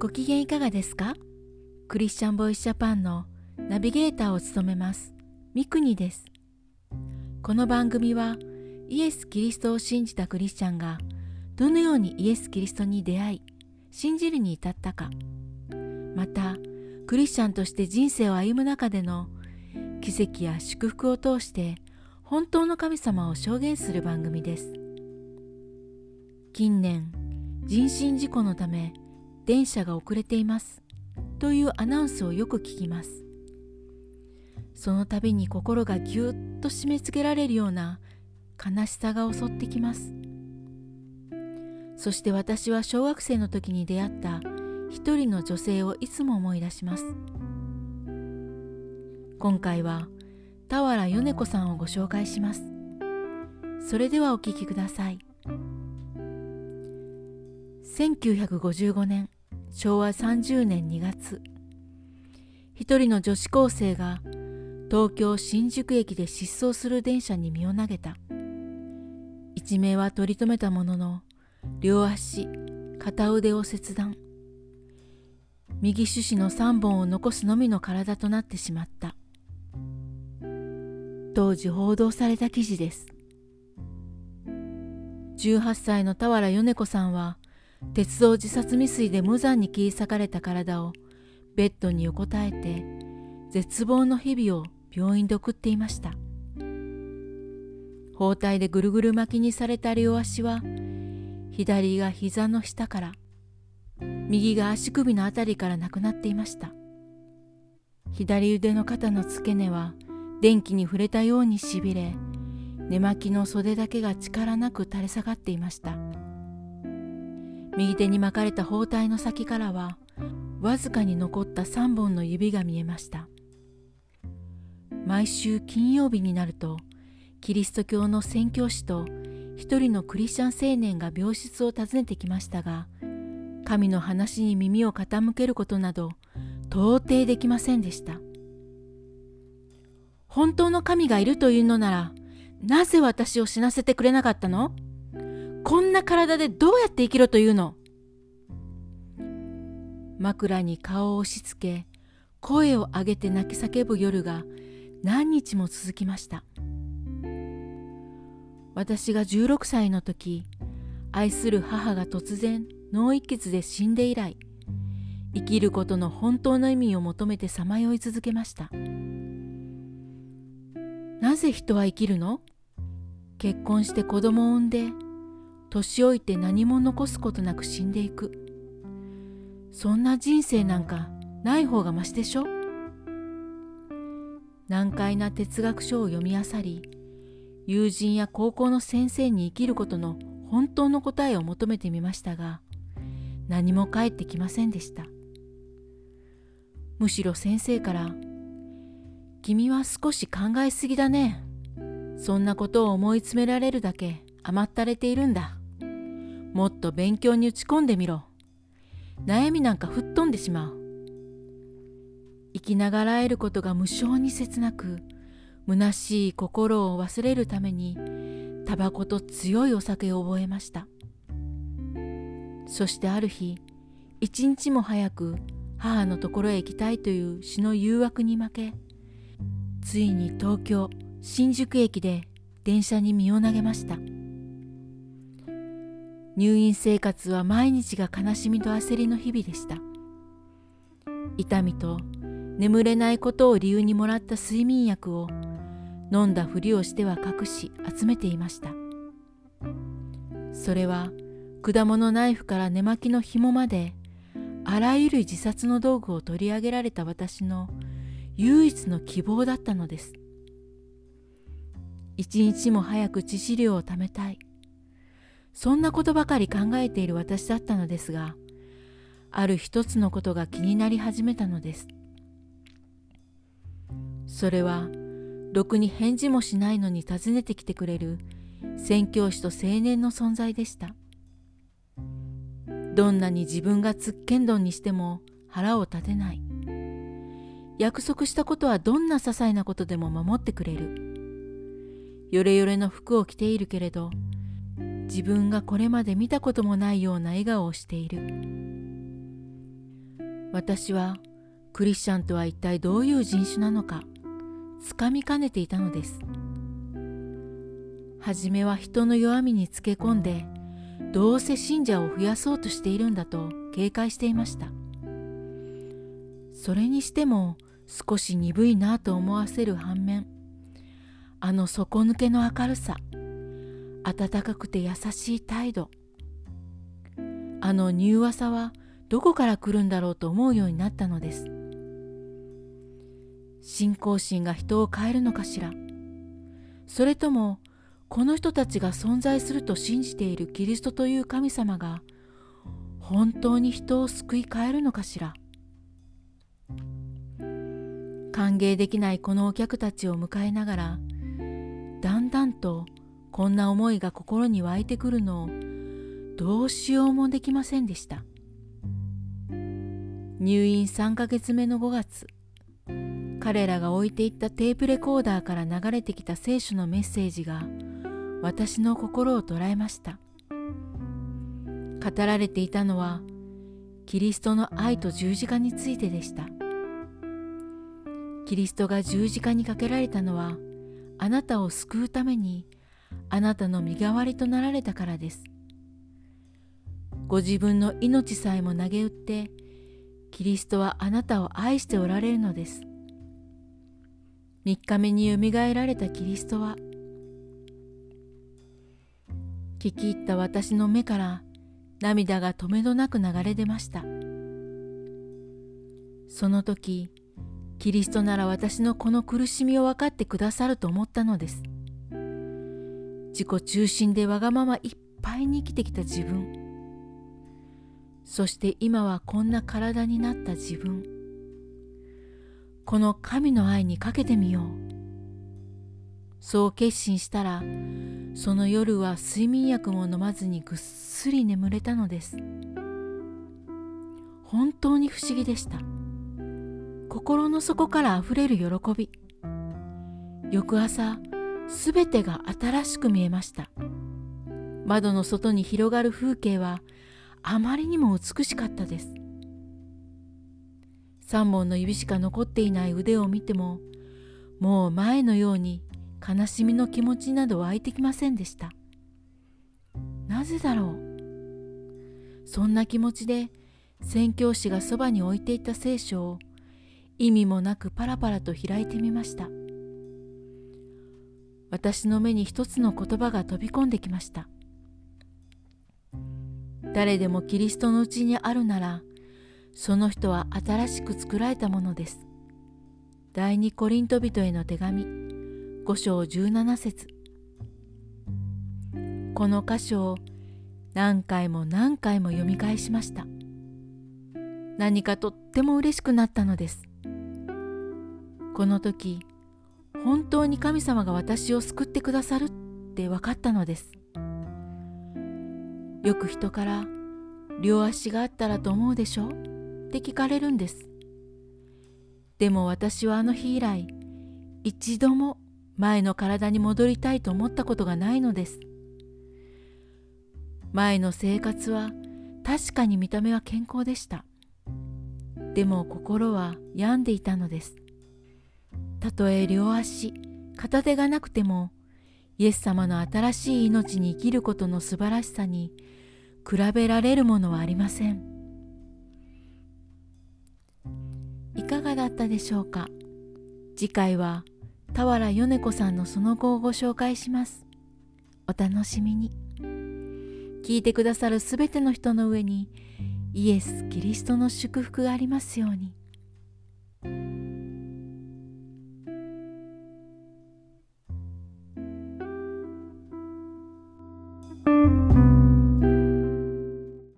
ご機嫌いかがですか？クリスチャンボイスジャパンのナビゲーターを務めます。ミクニです。この番組はイエス・キリストを信じたクリスチャンがどのようにイエス・キリストに出会い信じるに至ったか。またクリスチャンとして人生を歩む中での奇跡や祝福を通して本当の神様を証言する番組です。近年人身事故のため電車が遅れています。というアナウンスをよく聞きます。その度に心がぎゅっと締め付けられるような悲しさが襲ってきます。そして私は小学生の時に出会った一人の女性をいつも思い出します。今回は俵米子さんをご紹介します。それではお聞きください。1955年昭和30年2月。一人の女子高生が東京新宿駅で失踪する電車に身を投げた。一命は取り留めたものの両足片腕を切断。右手指の3本を残すのみの体となってしまった。当時報道された記事です。18歳の俵米子さんは鉄道自殺未遂で無残に切り裂かれた体をベッドに横たえて絶望の日々を病院で送っていました。包帯でぐるぐる巻きにされた両足は左が膝の下から右が足首のあたりからなくなっていました。左腕の肩の付け根は電気に触れたようにしびれ寝巻きの袖だけが力なく垂れ下がっていました。右手に巻かれた包帯の先からはわずかに残った3本の指が見えました。毎週金曜日になるとキリスト教の宣教師と一人のクリスチャン青年が病室を訪ねてきましたが神の話に耳を傾けることなど到底できませんでした。本当の神がいるというのならなぜ私を死なせてくれなかったの？こんな体でどうやって生きろというの？枕に顔を押し付け声を上げて泣き叫ぶ夜が何日も続きました。私が16歳の時愛する母が突然脳一血で死んで以来生きることの本当の意味を求めてさまよい続けました。なぜ人は生きるの？結婚して子供を産んで年老いて何も残すことなく死んでいくそんな人生なんかない方がましでしょ？難解な哲学書を読み漁り友人や高校の先生に生きることの本当の答えを求めてみましたが何も返ってきませんでしたむしろ先生から君は少し考えすぎだね。そんなことを思い詰められるだけ甘ったれているんだ。もっと勉強に打ち込んでみろ。悩みなんか吹っ飛んでしまう。生きながらえることが無性に切なく、虚しい心を忘れるために、タバコと強いお酒を覚えました。そしてある日、一日も早く母のところへ行きたいという詩の誘惑に負け、ついに東京新宿駅で電車に身を投げました入院生活は毎日が悲しみと焦りの日々でした。痛みと眠れないことを理由にもらった睡眠薬を飲んだふりをしては隠し集めていました。それは果物ナイフから寝巻きの紐まであらゆる自殺の道具を取り上げられた私の唯一の希望だったのです。一日も早く致死量をためたい。そんなことばかり考えている私だったのですがある一つのことが気になり始めたのです。それはろくに返事もしないのに訪ねてきてくれる宣教師と青年の存在でした。どんなに自分がつっけんどんにしても腹を立てない。約束したことはどんな些細なことでも守ってくれる。よれよれの服を着ているけれど、自分がこれまで見たこともないような笑顔をしている。私はクリスチャンとは一体どういう人種なのかつかみかねていたのです初めは人の弱みにつけ込んでどうせ信者を増やそうとしているんだと警戒していましたそれにしても少し鈍いなと思わせる反面あの底抜けの明るさ温かくて優しい態度。あの柔和さはどこから来るんだろうと思うようになったのです。信仰心が人を変えるのかしら。それともこの人たちが存在すると信じているキリストという神様が本当に人を救い変えるのかしら。歓迎できないこのお客たちを迎えながらだんだんとこんな思いが心に湧いてくるのをどうしようもできませんでした。入院3ヶ月目の5月彼らが置いていったテープレコーダーから流れてきた聖書のメッセージが私の心を捉えました。語られていたのはキリストの愛と十字架についてでした。キリストが十字架にかけられたのはあなたを救うためにあなたの身代わりとなられたからです。ご自分の命さえも投げ打ってキリストはあなたを愛しておられるのです。3日目によみがえられたキリストは聞き入った私の目から涙が止めどなく流れ出ました。その時キリストなら私のこの苦しみを分かってくださると思ったのです。自己中心でわがままいっぱいに生きてきた自分。そして今はこんな体になった自分。この神の愛にかけてみよう。そう決心したらその夜は睡眠薬も飲まずにぐっすり眠れたのです。本当に不思議でした。心の底からあふれる喜び。翌朝すべてが新しく見えました。窓の外に広がる風景はあまりにも美しかったです。3本の指しか残っていない腕を見てももう前のように悲しみの気持ちなど湧いてきませんでした。なぜだろう？そんな気持ちで宣教師がそばに置いていた聖書を意味もなくパラパラと開いてみました。私の目に一つの言葉が飛び込んできました。誰でもキリストのうちにあるならその人は新しく作られたものです。第二コリント人への手紙5章17節。この箇所を何回も何回も読み返しました。何かとっても嬉しくなったのです。この時本当に神様が私を救ってくださるって分かったのです。よく人から両足があったらと思うでしょ？って聞かれるんです。でも私はあの日以来一度も前の体に戻りたいと思ったことがないのです。前の生活は確かに見た目は健康でした。でも心は病んでいたのです。たとえ両足片手がなくてもイエス様の新しい命に生きることの素晴らしさに比べられるものはありません。いかがだったでしょうか？次回は俵米子さんのその後をご紹介します。お楽しみに。聞いてくださるすべての人の上にイエス・キリストの祝福がありますように。